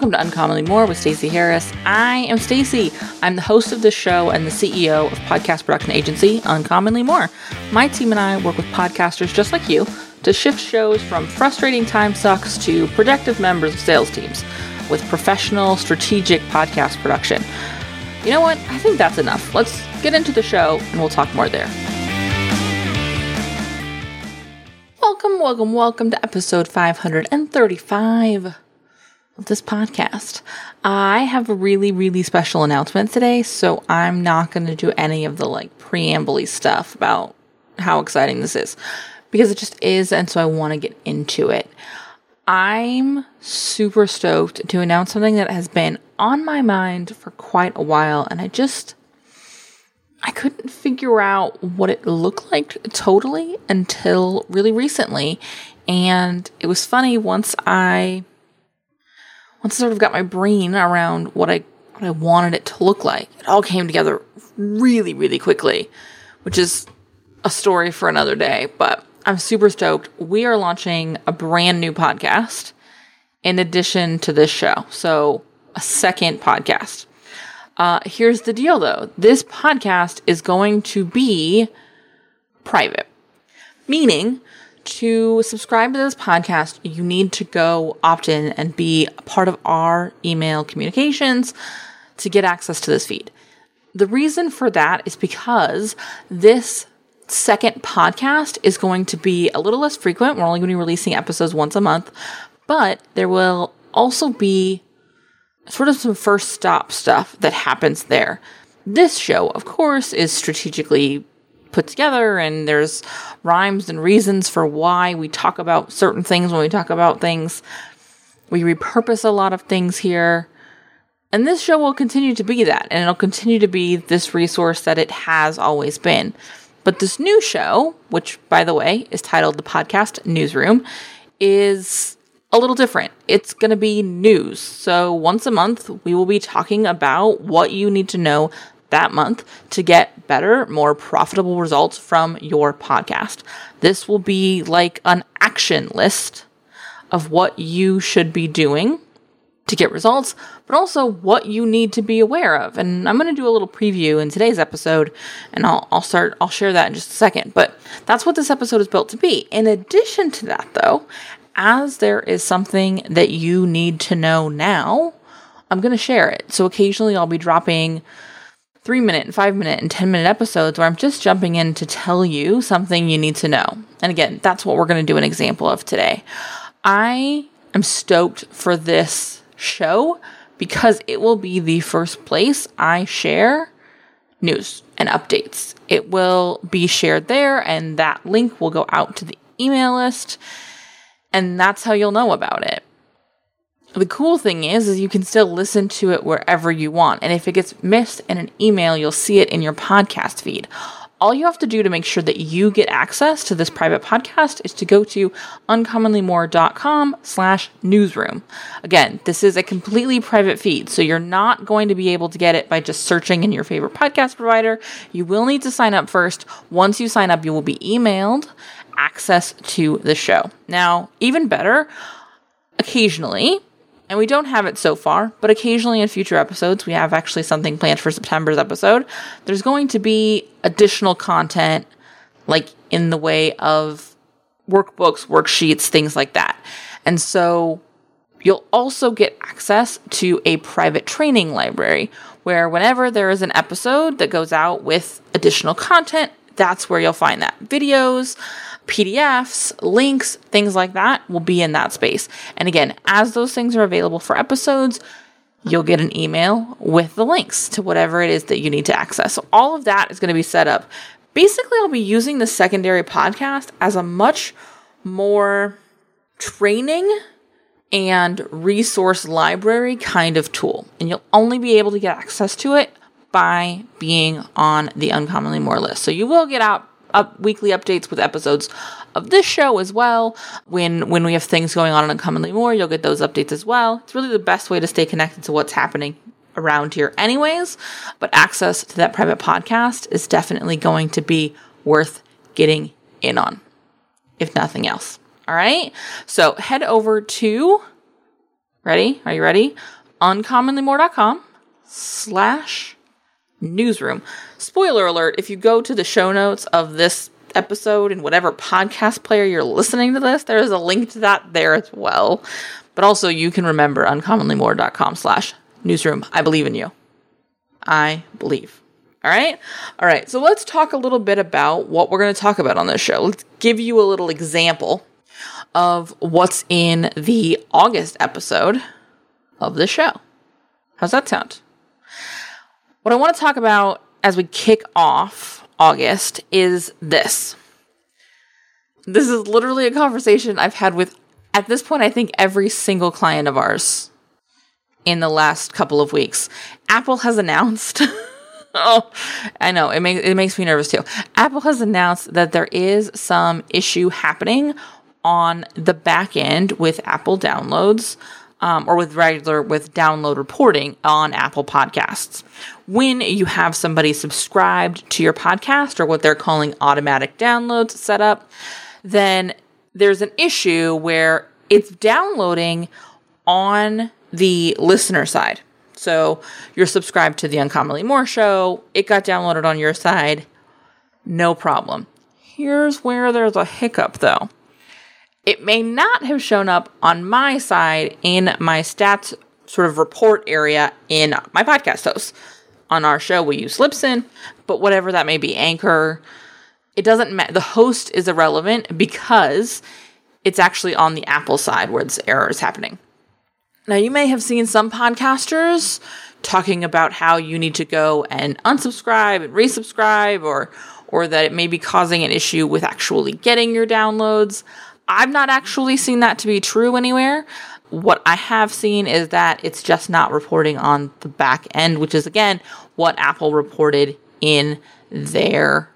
Welcome to Uncommonly More with Stacey Harris. I am Stacey. I'm the host of this show and the CEO of podcast production agency Uncommonly More. My team and I work with podcasters just like you to shift shows from frustrating time sucks to productive members of sales teams with professional, strategic podcast production. You know what? I think that's enough. Let's get into the show and we'll talk more there. Welcome, welcome, welcome to episode 535 of this podcast. I have a really, really special announcement today, so I'm not going to do any of the like preamble stuff about how exciting this is because it just is, and so I want to get into it. I'm super stoked to announce something that has been on my mind for quite a while, and I just I couldn't figure out what it looked like totally until really recently. And it was funny once I once I sort of got my brain around what I what I wanted it to look like. It all came together really, really quickly, which is a story for another day, but I'm super stoked. We are launching a brand new podcast in addition to this show. So, a second podcast. Uh, here's the deal though this podcast is going to be private, meaning to subscribe to this podcast, you need to go opt in and be a part of our email communications to get access to this feed. The reason for that is because this second podcast is going to be a little less frequent. We're only going to be releasing episodes once a month, but there will also be sort of some first stop stuff that happens there. This show, of course, is strategically put together and there's rhymes and reasons for why we talk about certain things when we talk about things. We repurpose a lot of things here. And this show will continue to be that, and it'll continue to be this resource that it has always been. But this new show, which by the way is titled the Podcast Newsroom, is a little different. It's going to be news. So once a month, we will be talking about what you need to know that month to get better, more profitable results from your podcast. This will be like an action list of what you should be doing to get results, but also what you need to be aware of. And I'm going to do a little preview in today's episode and I'll, I'll start, I'll share that in just a second. But that's what this episode is built to be. In addition to that, though, as there is something that you need to know now, I'm going to share it. So occasionally I'll be dropping three minute and five minute and 10 minute episodes where I'm just jumping in to tell you something you need to know. And again, that's what we're going to do an example of today. I am stoked for this show because it will be the first place I share news and updates. It will be shared there, and that link will go out to the email list, and that's how you'll know about it the cool thing is, is you can still listen to it wherever you want. And if it gets missed in an email, you'll see it in your podcast feed. All you have to do to make sure that you get access to this private podcast is to go to uncommonlymore.com slash newsroom. Again, this is a completely private feed, so you're not going to be able to get it by just searching in your favorite podcast provider. You will need to sign up first. Once you sign up, you will be emailed access to the show. Now, even better, occasionally, and we don't have it so far, but occasionally in future episodes, we have actually something planned for September's episode. There's going to be additional content, like in the way of workbooks, worksheets, things like that. And so you'll also get access to a private training library where whenever there is an episode that goes out with additional content, that's where you'll find that. Videos, PDFs, links, things like that will be in that space. And again, as those things are available for episodes, you'll get an email with the links to whatever it is that you need to access. So all of that is going to be set up. Basically, I'll be using the secondary podcast as a much more training and resource library kind of tool. And you'll only be able to get access to it by being on the uncommonly more list. So you will get out up weekly updates with episodes of this show as well. When when we have things going on in Uncommonly More, you'll get those updates as well. It's really the best way to stay connected to what's happening around here anyways, but access to that private podcast is definitely going to be worth getting in on, if nothing else. All right? So head over to Ready? Are you ready? Uncommonlymore.com slash newsroom. Spoiler alert, if you go to the show notes of this episode and whatever podcast player you're listening to this, there is a link to that there as well. But also you can remember uncommonlymore.com slash newsroom. I believe in you. I believe. All right. All right. So let's talk a little bit about what we're going to talk about on this show. Let's give you a little example of what's in the August episode of the show. How's that sound? What I want to talk about as we kick off August is this. This is literally a conversation I've had with, at this point, I think every single client of ours in the last couple of weeks. Apple has announced. oh, I know it makes it makes me nervous too. Apple has announced that there is some issue happening on the back end with Apple downloads um, or with regular with download reporting on Apple Podcasts. When you have somebody subscribed to your podcast or what they're calling automatic downloads set up, then there's an issue where it's downloading on the listener side. So you're subscribed to the Uncommonly More show, it got downloaded on your side, no problem. Here's where there's a hiccup though. It may not have shown up on my side in my stats sort of report area in my podcast hosts. On our show, we use Libsyn, but whatever that may be, Anchor, it doesn't matter. The host is irrelevant because it's actually on the Apple side where this error is happening. Now, you may have seen some podcasters talking about how you need to go and unsubscribe and resubscribe or or that it may be causing an issue with actually getting your downloads. I've not actually seen that to be true anywhere. What I have seen is that it's just not reporting on the back end, which is again what Apple reported in their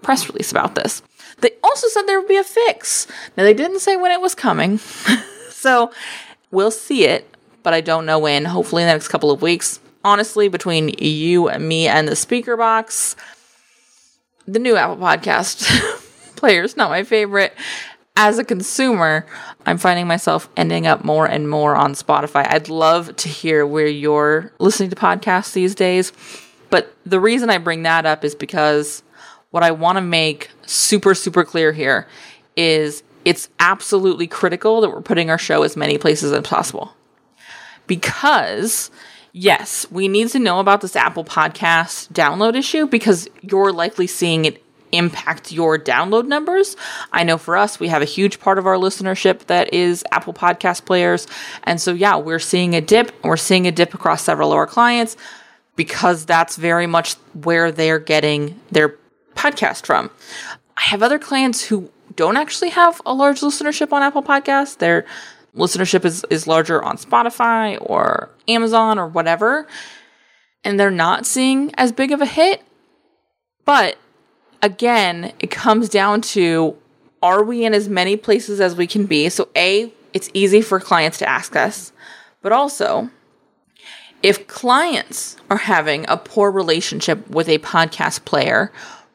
press release about this. They also said there would be a fix. Now, they didn't say when it was coming. so we'll see it, but I don't know when. Hopefully, in the next couple of weeks. Honestly, between you and me and the speaker box, the new Apple Podcast player is not my favorite as a consumer, I'm finding myself ending up more and more on Spotify. I'd love to hear where you're listening to podcasts these days. But the reason I bring that up is because what I want to make super, super clear here is it's absolutely critical that we're putting our show as many places as possible. Because, yes, we need to know about this Apple Podcast download issue because you're likely seeing it impact your download numbers. I know for us, we have a huge part of our listenership that is Apple Podcast players. And so, yeah, we're seeing a dip. We're seeing a dip across several of our clients because that's very much where they're getting their podcast from. I have other clients who don't actually have a large listenership on Apple Podcasts. Their listenership is, is larger on Spotify or Amazon or whatever. And they're not seeing as big of a hit. But again, it comes down to are we in as many places as we can be? So, A, it's easy for clients to ask us, but also, if clients are having a poor relationship with a podcast player,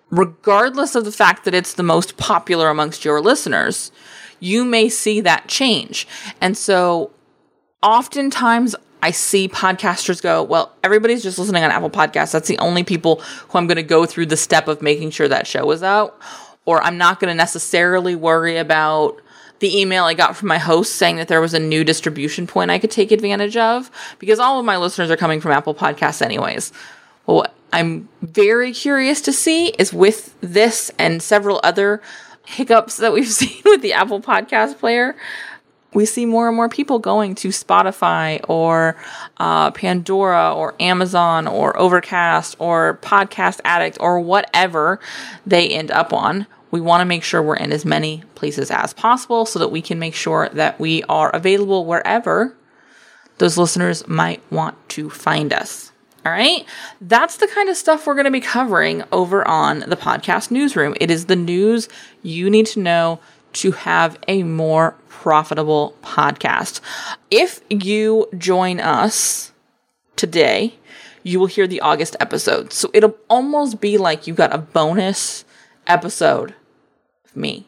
regardless of the fact that it's the most popular amongst your listeners, you may see that change. And so, oftentimes, I see podcasters go, well, everybody's just listening on Apple Podcasts. That's the only people who I'm going to go through the step of making sure that show is out. Or I'm not going to necessarily worry about the email I got from my host saying that there was a new distribution point I could take advantage of because all of my listeners are coming from Apple Podcasts anyways. Well, what I'm very curious to see is with this and several other hiccups that we've seen with the Apple Podcast player we see more and more people going to Spotify or uh, Pandora or Amazon or Overcast or Podcast Addict or whatever they end up on. We want to make sure we're in as many places as possible so that we can make sure that we are available wherever those listeners might want to find us. All right. That's the kind of stuff we're going to be covering over on the podcast newsroom. It is the news you need to know to have a more profitable podcast. If you join us today, you will hear the August episode. So it'll almost be like you got a bonus episode of me.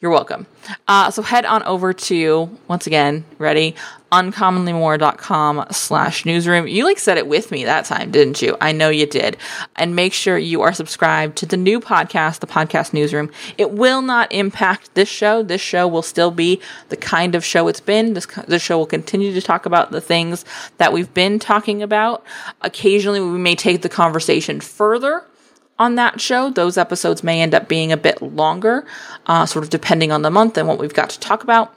You're welcome. Uh, so head on over to, once again, ready, uncommonlymore.com slash newsroom. You like said it with me that time, didn't you? I know you did. And make sure you are subscribed to the new podcast, the podcast newsroom. It will not impact this show. This show will still be the kind of show it's been. This, this show will continue to talk about the things that we've been talking about. Occasionally, we may take the conversation further on that show. Those episodes may end up being a bit longer, uh, sort of depending on the month and what we've got to talk about.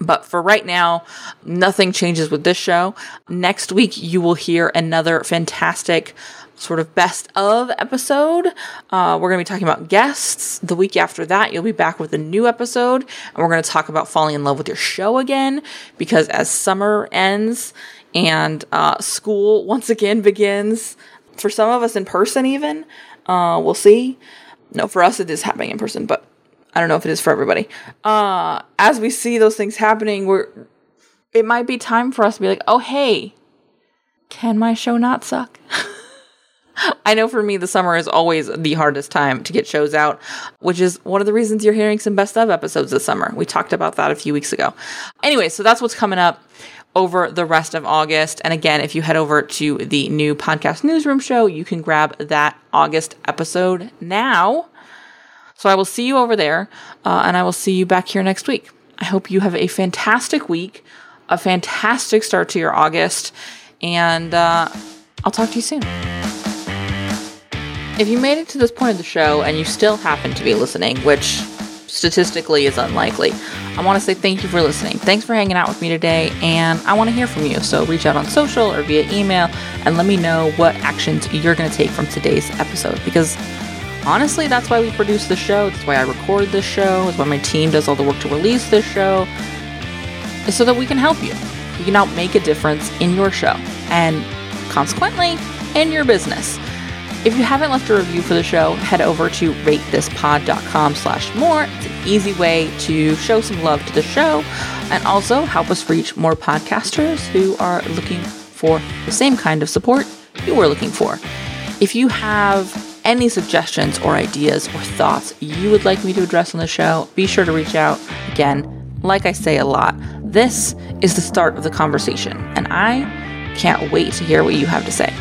But for right now, nothing changes with this show. Next week, you will hear another fantastic sort of best of episode. Uh, we're going to be talking about guests. The week after that, you'll be back with a new episode, and we're going to talk about falling in love with your show again because as summer ends and uh, school once again begins, for some of us in person, even, uh, we'll see. No, for us, it is happening in person, but I don't know if it is for everybody. Uh, as we see those things happening, we're, it might be time for us to be like, oh, hey, can my show not suck? I know for me, the summer is always the hardest time to get shows out, which is one of the reasons you're hearing some best of episodes this summer. We talked about that a few weeks ago. Anyway, so that's what's coming up over the rest of August. And again, if you head over to the new podcast newsroom show, you can grab that August episode now. So I will see you over there, uh, and I will see you back here next week. I hope you have a fantastic week, a fantastic start to your August, and uh, I'll talk to you soon. If you made it to this point of the show and you still happen to be listening, which statistically is unlikely. I want to say thank you for listening. Thanks for hanging out with me today, and I want to hear from you. So reach out on social or via email and let me know what actions you're going to take from today's episode because honestly, that's why we produce the show. That's why I record this show. It's why my team does all the work to release this show. Is so that we can help you. We can help make a difference in your show and consequently in your business. If you haven't left a review for the show, head over to ratethispod.com slash more. It's an easy way to show some love to the show and also help us reach more podcasters who are looking for the same kind of support you were looking for. If you have any suggestions or ideas or thoughts you would like me to address on the show, be sure to reach out. Again, like I say a lot, this is the start of the conversation, and I can't wait to hear what you have to say.